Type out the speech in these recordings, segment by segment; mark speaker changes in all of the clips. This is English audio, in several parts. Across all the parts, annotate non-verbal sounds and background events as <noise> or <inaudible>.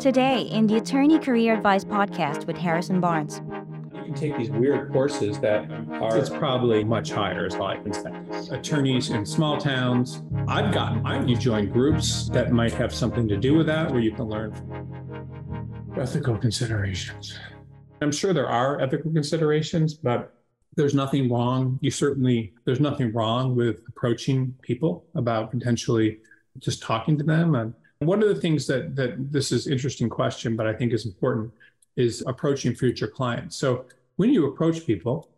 Speaker 1: Today, in the Attorney Career Advice podcast with Harrison Barnes.
Speaker 2: You can take these weird courses that are.
Speaker 3: It's probably much higher, is all I can say. Attorneys in small towns. I've gotten, I, you join groups that might have something to do with that, where you can learn ethical considerations. I'm sure there are ethical considerations, but there's nothing wrong. You certainly, there's nothing wrong with approaching people about potentially just talking to them. And one of the things that that this is interesting question, but I think is important, is approaching future clients. So when you approach people,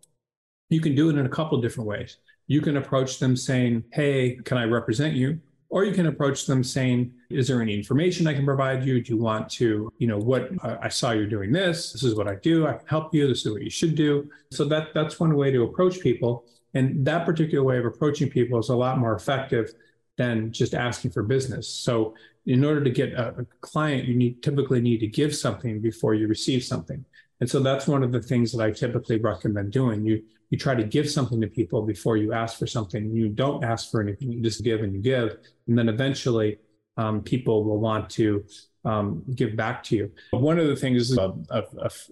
Speaker 3: you can do it in a couple different ways. You can approach them saying, "Hey, can I represent you?" Or you can approach them saying, "Is there any information I can provide you? Do you want to, you know, what uh, I saw you're doing this. This is what I do. I can help you. This is what you should do." So that that's one way to approach people. And that particular way of approaching people is a lot more effective than just asking for business. So in order to get a, a, client, you need typically need to give something before you receive something. And so that's one of the things that I typically recommend doing. You you try to give something to people before you ask for something. You don't ask for anything. You just give and you give, and then eventually um, people will want to um, give back to you. One of the things is a, a,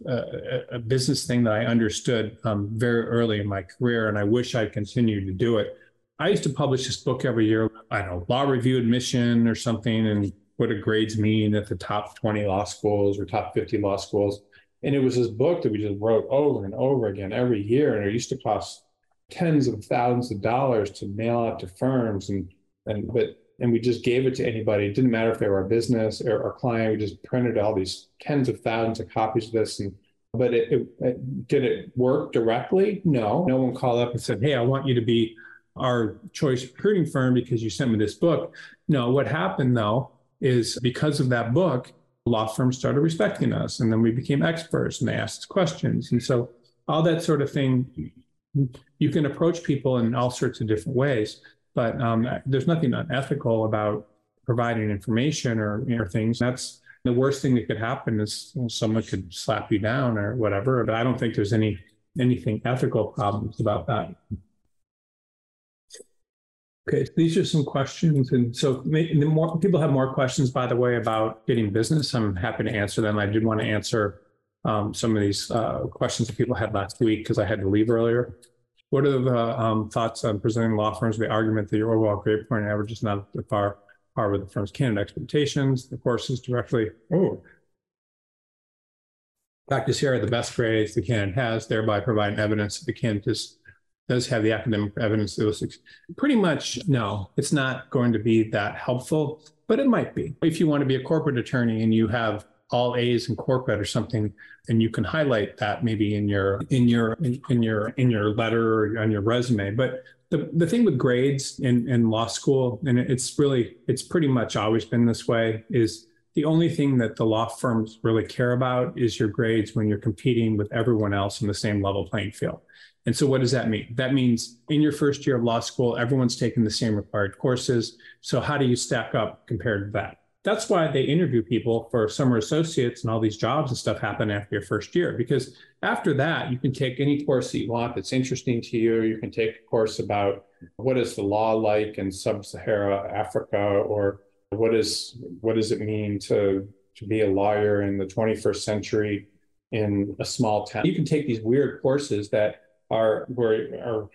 Speaker 3: a, a business thing that I understood um, very early in my career, and I wish I'd continued to do it I used to publish this book every year. I don't know, law review admission or something, and what do grades mean at the top 20 law schools or top 50 law schools. And it was this book that we just wrote over and over again every year. And it used to cost tens of thousands of dollars to mail out to firms. And, and, but, and we just gave it to anybody. It didn't matter if they were a business or our client. We just printed all these tens of thousands of copies of this. And, but it, it, it, did it work directly? No. No one called up and said, Hey, I want you to be our choice recruiting firm because you sent me this book. No, what happened though is because of that book, law firms started respecting us and then we became experts and they asked questions. And so all that sort of thing, you can approach people in all sorts of different ways, but um, there's nothing unethical about providing information or you know, things. That's the worst thing that could happen is someone could slap you down or whatever. But I don't think there's any anything ethical problems about that. Okay, these are some questions. And so the more people have more questions, by the way, about getting business, I'm happy to answer them. I did want to answer um, some of these uh, questions that people had last week because I had to leave earlier. What are the um, thoughts on presenting law firms the argument that your overall grade point average is not at far par with the firm's candidate expectations? The courses directly, oh, practice here are the best grades the candidate has, thereby providing evidence that the candidate is does have the academic evidence that was pretty much no, it's not going to be that helpful, but it might be. If you want to be a corporate attorney and you have all A's in corporate or something, and you can highlight that maybe in your in your in, in your in your letter or on your resume. But the, the thing with grades in, in law school, and it's really it's pretty much always been this way, is the only thing that the law firms really care about is your grades when you're competing with everyone else in the same level playing field. And so, what does that mean? That means in your first year of law school, everyone's taking the same required courses. So, how do you stack up compared to that? That's why they interview people for summer associates and all these jobs and stuff happen after your first year. Because after that, you can take any course that you want that's interesting to you. You can take a course about what is the law like in sub-Sahara Africa, or what is what does it mean to to be a lawyer in the 21st century in a small town. You can take these weird courses that are where are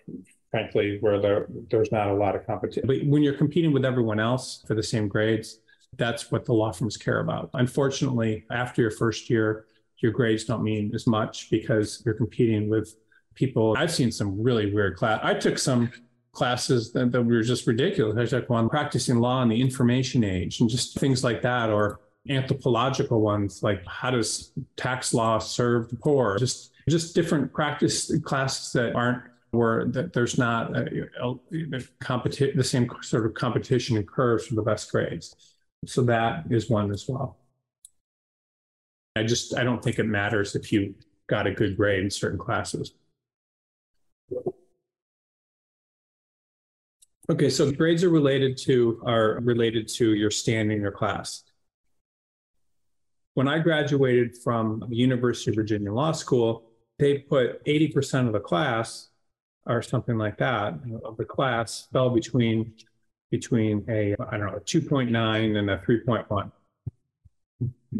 Speaker 3: frankly where there, there's not a lot of competition. But when you're competing with everyone else for the same grades, that's what the law firms care about. Unfortunately, after your first year, your grades don't mean as much because you're competing with people. I've seen some really weird class. I took some classes that, that were just ridiculous. I took one practicing law in the information age and just things like that, or anthropological ones like how does tax law serve the poor? Just just different practice classes that aren't where that there's not a, a, a competi- the same sort of competition occurs for the best grades. So that is one as well. I just I don't think it matters if you got a good grade in certain classes. Okay, so grades are related to are related to your standing in your class. When I graduated from the University of Virginia Law School, they put 80% of the class or something like that of the class fell between between a, I don't know, a 2.9 and a 3.1.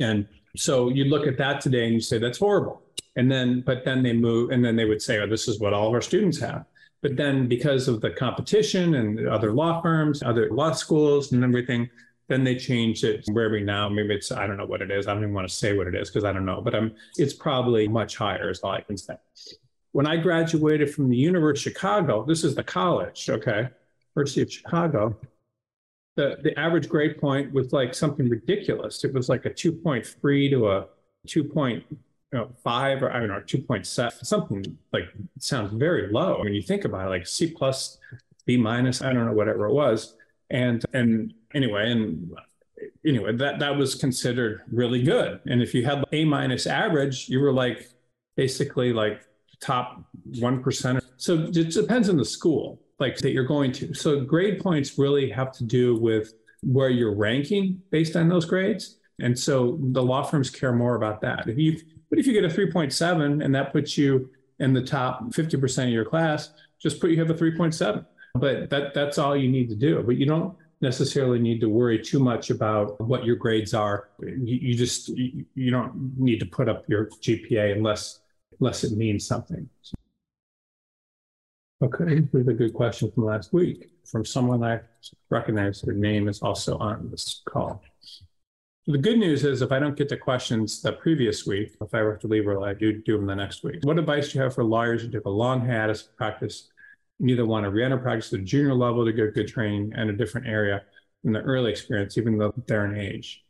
Speaker 3: And so you look at that today and you say, that's horrible. And then, but then they move, and then they would say, oh, this is what all of our students have. But then because of the competition and other law firms, other law schools and everything, then they changed it where we now, maybe it's, I don't know what it is. I don't even want to say what it is because I don't know, but I'm, it's probably much higher is all I can say. When I graduated from the University of Chicago, this is the college, okay, University of Chicago, the, the average grade point was like something ridiculous. It was like a 2.3 to a 2.5 or I don't know, 2.7, something like sounds very low. When you think about it, like C plus, B minus, I don't know, whatever it was. And, and anyway, and anyway, that, that was considered really good. And if you had A minus average, you were like basically like top 1%. So it depends on the school like that you're going to. So grade points really have to do with where you're ranking based on those grades. And so the law firms care more about that. If you but if you get a 3.7 and that puts you in the top 50% of your class, just put you have a 3.7. But that that's all you need to do. But you don't necessarily need to worry too much about what your grades are. You, you just you, you don't need to put up your GPA unless unless it means something. Okay, we have a good question from last week from someone I recognize their name is also on this call. The good news is if I don't get the questions the previous week, if I have to leave early, I do do them the next week. What advice do you have for lawyers who took a long hiatus practice and either want to re-enter practice at a junior level to get good training and a different area in the early experience, even though they're in age?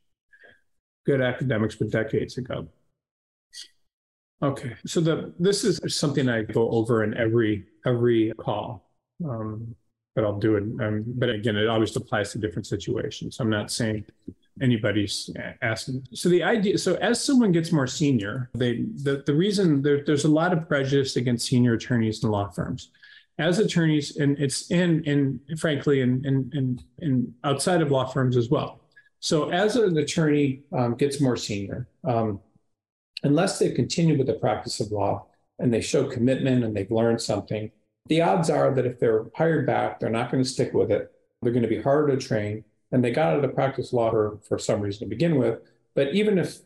Speaker 3: Good academics, but decades ago. Okay, so the this is something I go over in every every call, um, but I'll do it. Um, but again, it always applies to different situations. I'm not saying anybody's asking. So the idea, so as someone gets more senior, they the the reason there, there's a lot of prejudice against senior attorneys in law firms. As attorneys, and it's in in frankly, in in in, in outside of law firms as well. So as an attorney um, gets more senior. Um, unless they continue with the practice of law and they show commitment and they've learned something, the odds are that if they're hired back, they're not going to stick with it. They're going to be harder to train. And they got out of the practice law for, for some reason to begin with. But even if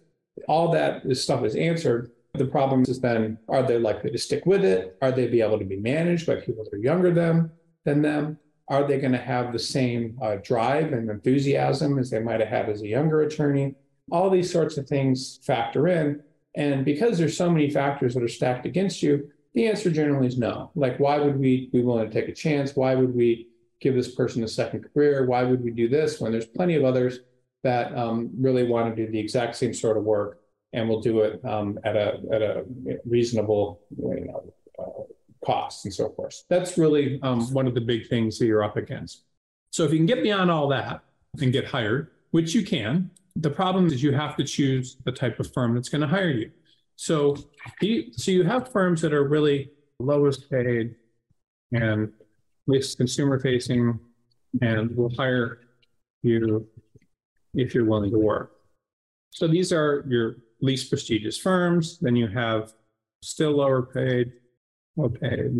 Speaker 3: all that stuff is answered, the problem is then are they likely to stick with it? Are they be able to be managed by people that are younger than, than them? Are they going to have the same uh, drive and enthusiasm as they might have had as a younger attorney? All these sorts of things factor in. And because there's so many factors that are stacked against you, the answer generally is no. Like, why would we be willing to take a chance? Why would we give this person a second career? Why would we do this when there's plenty of others that um, really want to do the exact same sort of work and we'll do it um, at a at a reasonable you know, uh, cost and so forth. That's really um, one of the big things that you're up against. So if you can get beyond all that and get hired, which you can, the problem is you have to choose the type of firm that's going to hire you. So, you, so you have firms that are really lowest paid and least consumer facing and will hire you if you're willing to work. So these are your least prestigious firms. Then you have still lower paid, low paid.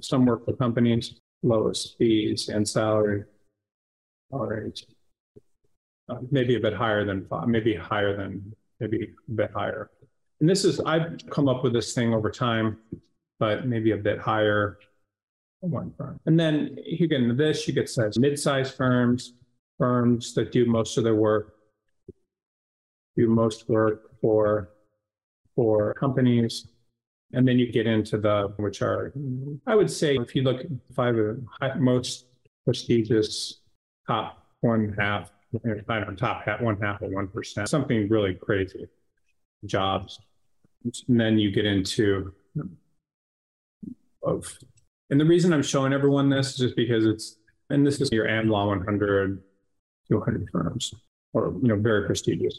Speaker 3: Some work for companies, lowest fees and salary. Right uh, maybe a bit higher than five, maybe higher than, maybe a bit higher. And this is, I've come up with this thing over time, but maybe a bit higher. One firm. And then you get into this, you get size mid-sized firms, firms that do most of their work, do most work for, for companies. And then you get into the, which are, I would say, if you look five of the most prestigious top one half I don't top hat, one half of 1%, something really crazy. Jobs. And then you get into of, and the reason I'm showing everyone this is just because it's, and this is your AmLaw 100, 200 firms, or, you know, very prestigious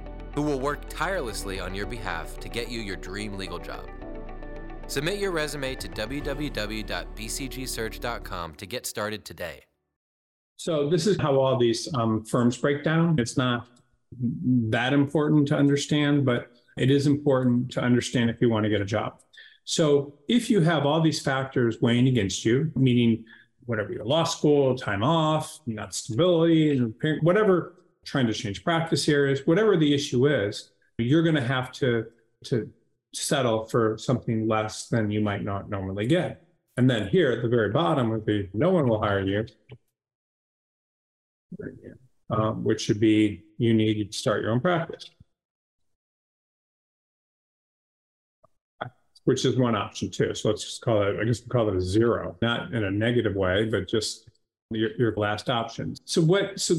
Speaker 4: who will work tirelessly on your behalf to get you your dream legal job. Submit your resume to www.bcgsearch.com to get started today.
Speaker 3: So this is how all these um, firms break down. It's not that important to understand, but it is important to understand if you want to get a job. So if you have all these factors weighing against you, meaning whatever your law school, time off, not stability, whatever, trying to change practice areas, whatever the issue is, you're going to have to to settle for something less than you might not normally get. And then here at the very bottom would be no one will hire you, um, which should be you need to start your own practice. which is one option too. So let's just call it, I guess we call it a zero, not in a negative way, but just your, your last option. So what, so,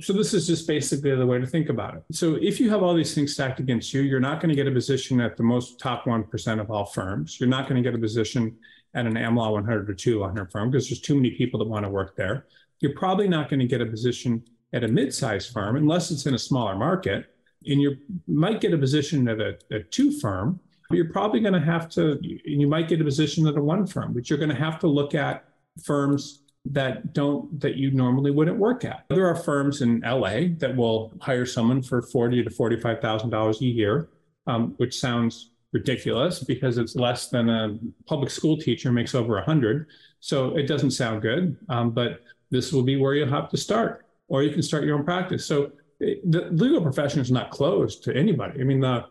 Speaker 3: so this is just basically the way to think about it. So if you have all these things stacked against you, you're not going to get a position at the most top 1% of all firms. You're not going to get a position at an AmLaw 100 or 200 firm because there's too many people that want to work there. You're probably not going to get a position at a mid-sized firm unless it's in a smaller market. And you might get a position at a, a two firm but you're probably going to have to, you might get a position at a one firm, but you're going to have to look at firms that don't, that you normally wouldn't work at. There are firms in LA that will hire someone for forty to $45,000 a year, um, which sounds ridiculous because it's less than a public school teacher makes over a hundred. So it doesn't sound good, um, but this will be where you'll have to start, or you can start your own practice. So it, the legal profession is not closed to anybody. I mean, the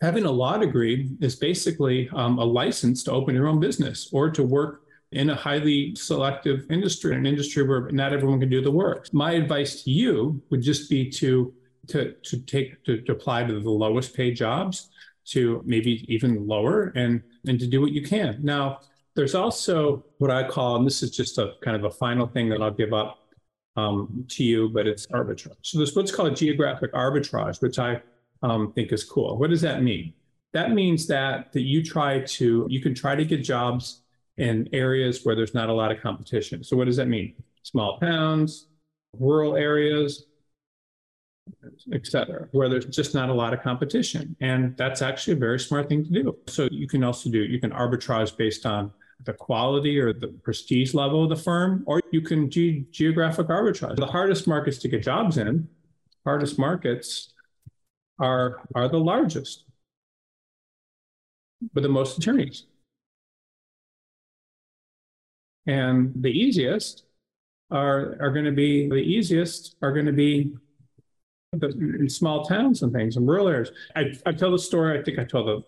Speaker 3: having a law degree is basically um, a license to open your own business or to work in a highly selective industry, an industry where not everyone can do the work. My advice to you would just be to to to take to, to apply to the lowest paid jobs, to maybe even lower, and and to do what you can. Now, there's also what I call, and this is just a kind of a final thing that I'll give up um, to you, but it's arbitrage. So there's what's called geographic arbitrage, which I um, think is cool. What does that mean? That means that that you try to you can try to get jobs in areas where there's not a lot of competition. So what does that mean? Small towns, rural areas, etc., where there's just not a lot of competition. And that's actually a very smart thing to do. So you can also do you can arbitrage based on the quality or the prestige level of the firm, or you can do geographic arbitrage. The hardest markets to get jobs in, hardest markets are, are the largest with the most attorneys. And the easiest are, are going to be, the easiest are going to be the, in small towns and things and rural areas. I, I tell the story, I think I told it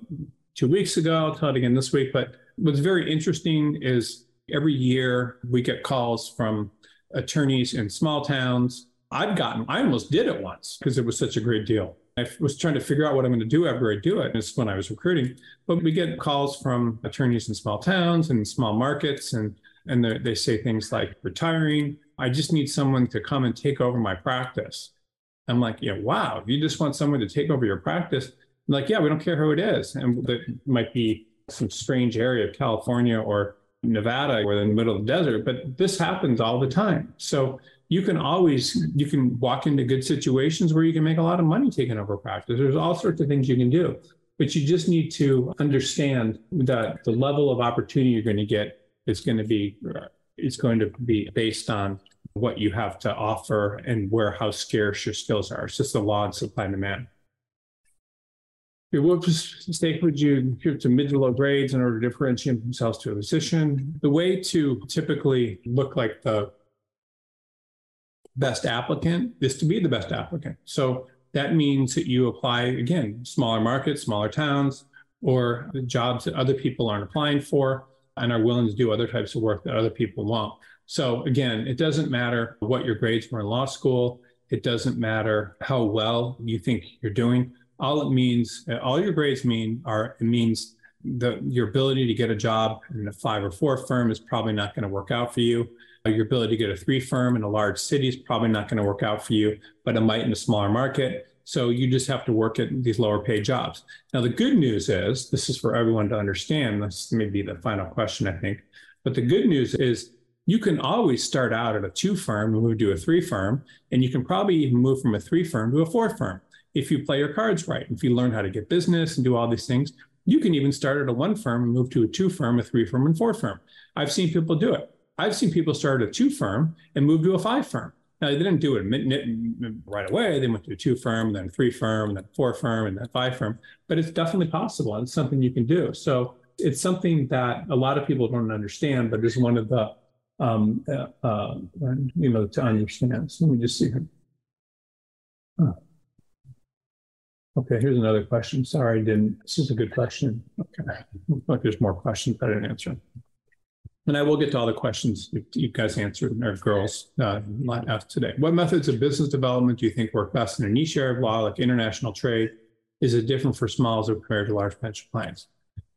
Speaker 3: two weeks ago, I'll tell it again this week, but what's very interesting is every year we get calls from attorneys in small towns. I've gotten, I almost did it once because it was such a great deal. I was trying to figure out what I'm going to do after I do it. And it's when I was recruiting. But we get calls from attorneys in small towns and small markets, and and they say things like retiring. I just need someone to come and take over my practice. I'm like, yeah, wow. You just want someone to take over your practice? I'm like, yeah, we don't care who it is, and that might be some strange area of California or Nevada, or in the middle of the desert. But this happens all the time. So you can always you can walk into good situations where you can make a lot of money taking over practice there's all sorts of things you can do but you just need to understand that the level of opportunity you're going to get is going to be it's going to be based on what you have to offer and where how scarce your skills are it's just the law of supply and demand what mistake would you give to mid to low grades in order to differentiate themselves to a position? The way to typically look like the best applicant is to be the best applicant. So that means that you apply again, smaller markets, smaller towns, or the jobs that other people aren't applying for and are willing to do other types of work that other people won't. So again, it doesn't matter what your grades were in law school. It doesn't matter how well you think you're doing. All it means, all your grades mean are it means that your ability to get a job in a five or four firm is probably not going to work out for you. Your ability to get a three firm in a large city is probably not going to work out for you, but it might in a smaller market. So you just have to work at these lower paid jobs. Now, the good news is this is for everyone to understand. This may be the final question, I think. But the good news is you can always start out at a two firm and move to a three firm, and you can probably even move from a three firm to a four firm if you play your cards right. If you learn how to get business and do all these things, you can even start at a one firm and move to a two firm, a three firm, and four firm. I've seen people do it. I've seen people start at a two firm and move to a five firm. Now they didn't do it right away. They went to two firm, then three firm, then four firm, and then five firm. But it's definitely possible. And it's something you can do. So it's something that a lot of people don't understand, but is one of the um, uh, uh, you know, to understand. So let me just see here. Huh. Okay, here's another question. Sorry, I didn't. This is a good question. Okay, <laughs> like there's more questions I didn't answer. And I will get to all the questions you guys answered, or girls, uh, asked today. What methods of business development do you think work best in a niche area of law like international trade? Is it different for smalls compared to large pension plans?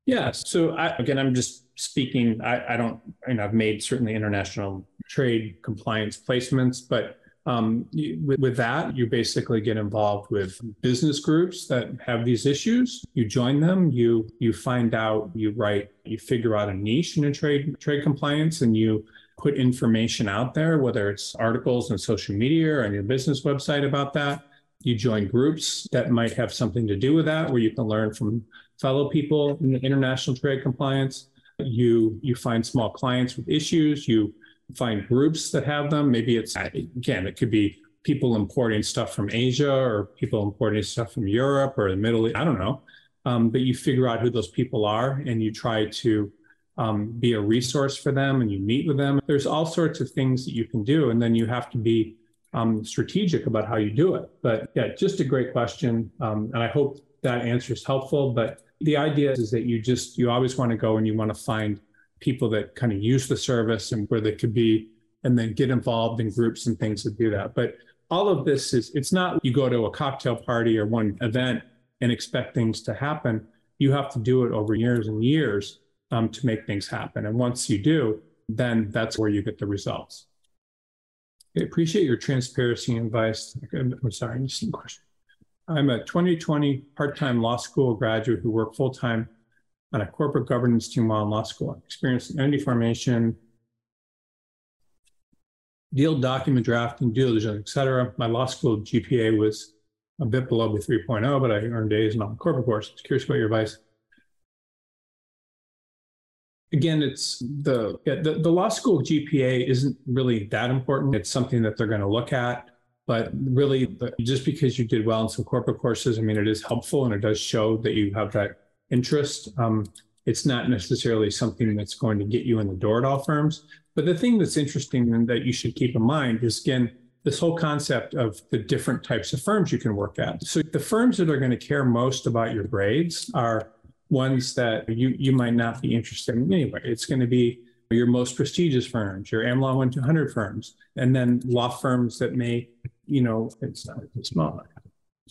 Speaker 3: Yeah. So I, again, I'm just speaking. I, I don't, you know, I've made certainly international trade compliance placements, but um, with, with, that, you basically get involved with business groups that have these issues. You join them. You you find out. You write. You figure out a niche in a trade trade compliance, and you put information out there, whether it's articles on social media or on your business website about that. You join groups that might have something to do with that, where you can learn from fellow people in international trade compliance. You you find small clients with issues. You find groups that have them. Maybe it's again, it could be people importing stuff from Asia or people importing stuff from Europe or the Middle East. I don't know. Um, but you figure out who those people are and you try to um, be a resource for them and you meet with them. There's all sorts of things that you can do. And then you have to be um, strategic about how you do it. But yeah, just a great question. Um, and I hope that answer is helpful. But the idea is that you just you always want to go and you want to find people that kind of use the service and where they could be and then get involved in groups and things that do that but all of this is it's not you go to a cocktail party or one event and expect things to happen you have to do it over years and years um, to make things happen and once you do then that's where you get the results I appreciate your transparency and advice. I'm sorry, just a question. I'm a 2020 part-time law school graduate who worked full-time on a corporate governance team while in law school. Experience in entity formation, deal document drafting, due diligence, et cetera. My law school GPA was a bit below the 3.0, but I earned A's in all the corporate courses. Curious about your advice. Again, it's the, yeah, the the law school GPA isn't really that important. It's something that they're going to look at. But really, just because you did well in some corporate courses, I mean, it is helpful and it does show that you have that interest. Um, it's not necessarily something that's going to get you in the door at all firms. But the thing that's interesting and that you should keep in mind is, again, this whole concept of the different types of firms you can work at. So the firms that are going to care most about your grades are ones that you you might not be interested in anyway. It's going to be your most prestigious firms, your AmLaw 1 200 firms, and then law firms that may you know, it's not small.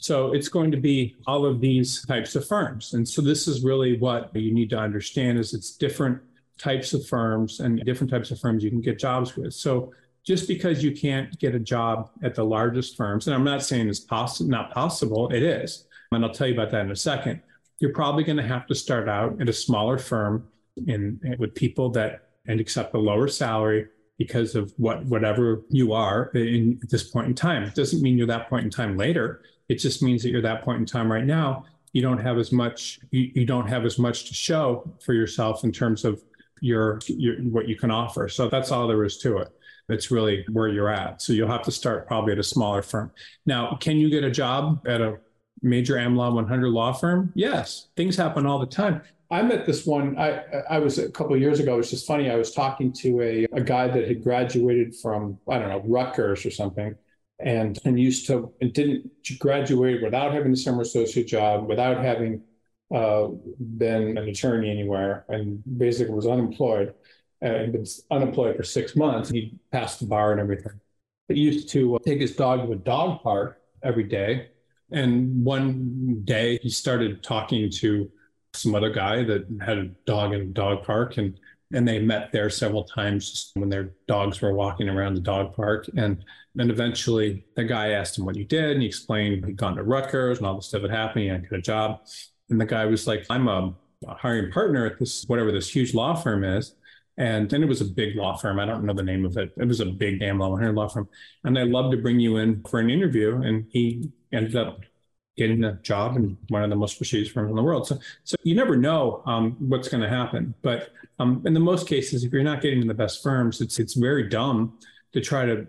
Speaker 3: So it's going to be all of these types of firms. And so this is really what you need to understand is it's different types of firms and different types of firms you can get jobs with. So just because you can't get a job at the largest firms, and I'm not saying it's possible, not possible, it is. And I'll tell you about that in a second. You're probably going to have to start out at a smaller firm in with people that and accept a lower salary because of what whatever you are in at this point in time. It doesn't mean you're that point in time later. It just means that you're that point in time right now. You don't have as much. You, you don't have as much to show for yourself in terms of your, your what you can offer. So that's all there is to it. It's really where you're at. So you'll have to start probably at a smaller firm. Now, can you get a job at a major AmLaw 100 law firm? Yes, things happen all the time. I met this one. I I was a couple years ago. It was just funny. I was talking to a, a guy that had graduated from I don't know Rutgers or something, and and used to and didn't graduate without having a summer associate job, without having uh, been an attorney anywhere, and basically was unemployed. And been unemployed for six months. He passed the bar and everything. But he used to take his dog to a dog park every day. And one day he started talking to some other guy that had a dog in a dog park and and they met there several times when their dogs were walking around the dog park and then eventually the guy asked him what he did and he explained he'd gone to Rutgers and all the stuff had happened he got a job and the guy was like I'm a, hiring partner at this whatever this huge law firm is And then it was a big law firm. I don't know the name of it. It was a big AmLaw, 100 law firm. And they love to bring you in for an interview. And he ended up getting a job in one of the most prestigious firms in the world. So, so you never know um, what's going to happen. But um, in the most cases, if you're not getting in the best firms, it's it's very dumb to try to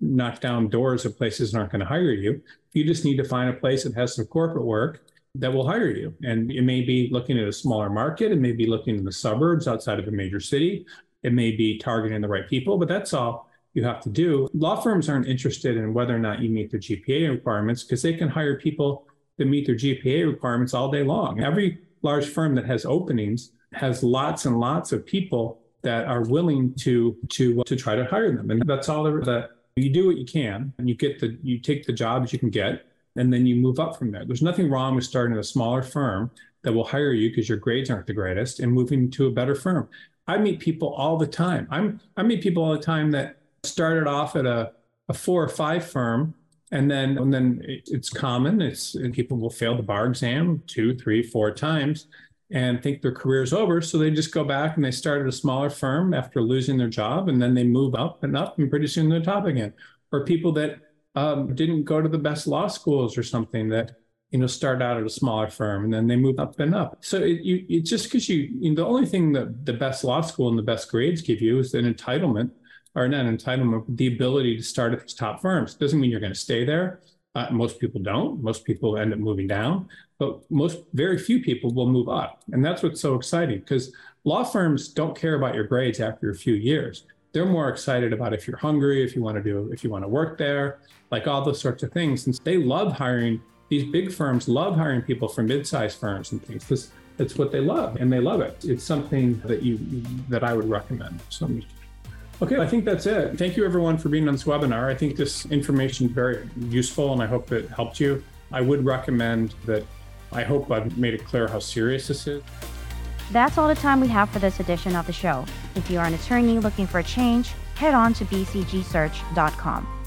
Speaker 3: knock down doors of places that aren't going to hire you. You just need to find a place that has some corporate work that will hire you. And it may be looking at a smaller market, it may be looking in the suburbs outside of a major city, it may be targeting the right people, but that's all you have to do. Law firms aren't interested in whether or not you meet the GPA requirements because they can hire people that meet their GPA requirements all day long. Every large firm that has openings has lots and lots of people that are willing to to uh, to try to hire them, and that's all there. That you do what you can, and you get the you take the jobs you can get, and then you move up from there. There's nothing wrong with starting a smaller firm that will hire you because your grades aren't the greatest and moving to a better firm. I meet people all the time. I'm I meet people all the time that started off at a, a four or five firm and then and then it, it's common. It's people will fail the bar exam two three four times and think their career's over. So they just go back and they start at a smaller firm after losing their job and then they move up and up and pretty soon they're top again. Or people that um, didn't go to the best law schools or something that you know start out at a smaller firm and then they move up and up. So it, you, it's just because you, you know, the only thing that the best law school and the best grades give you is an entitlement or not entitlement the ability to start at these top firms doesn't mean you're going to stay there uh, most people don't most people end up moving down but most very few people will move up and that's what's so exciting because law firms don't care about your grades after a few years they're more excited about if you're hungry, if you want to do, if you want to work there, like all those sorts of things. And they love hiring, these big firms love hiring people from mid-sized firms and things. This, it's what they love and they love it. It's something that you, that I would recommend. So, okay, I think that's it. Thank you everyone for being on this webinar. I think this information is very useful and I hope it helped you. I would recommend that, I hope I've made it clear how serious this is.
Speaker 1: That's all the time we have for this edition of the show. If you are an attorney looking for a change, head on to bcgsearch.com.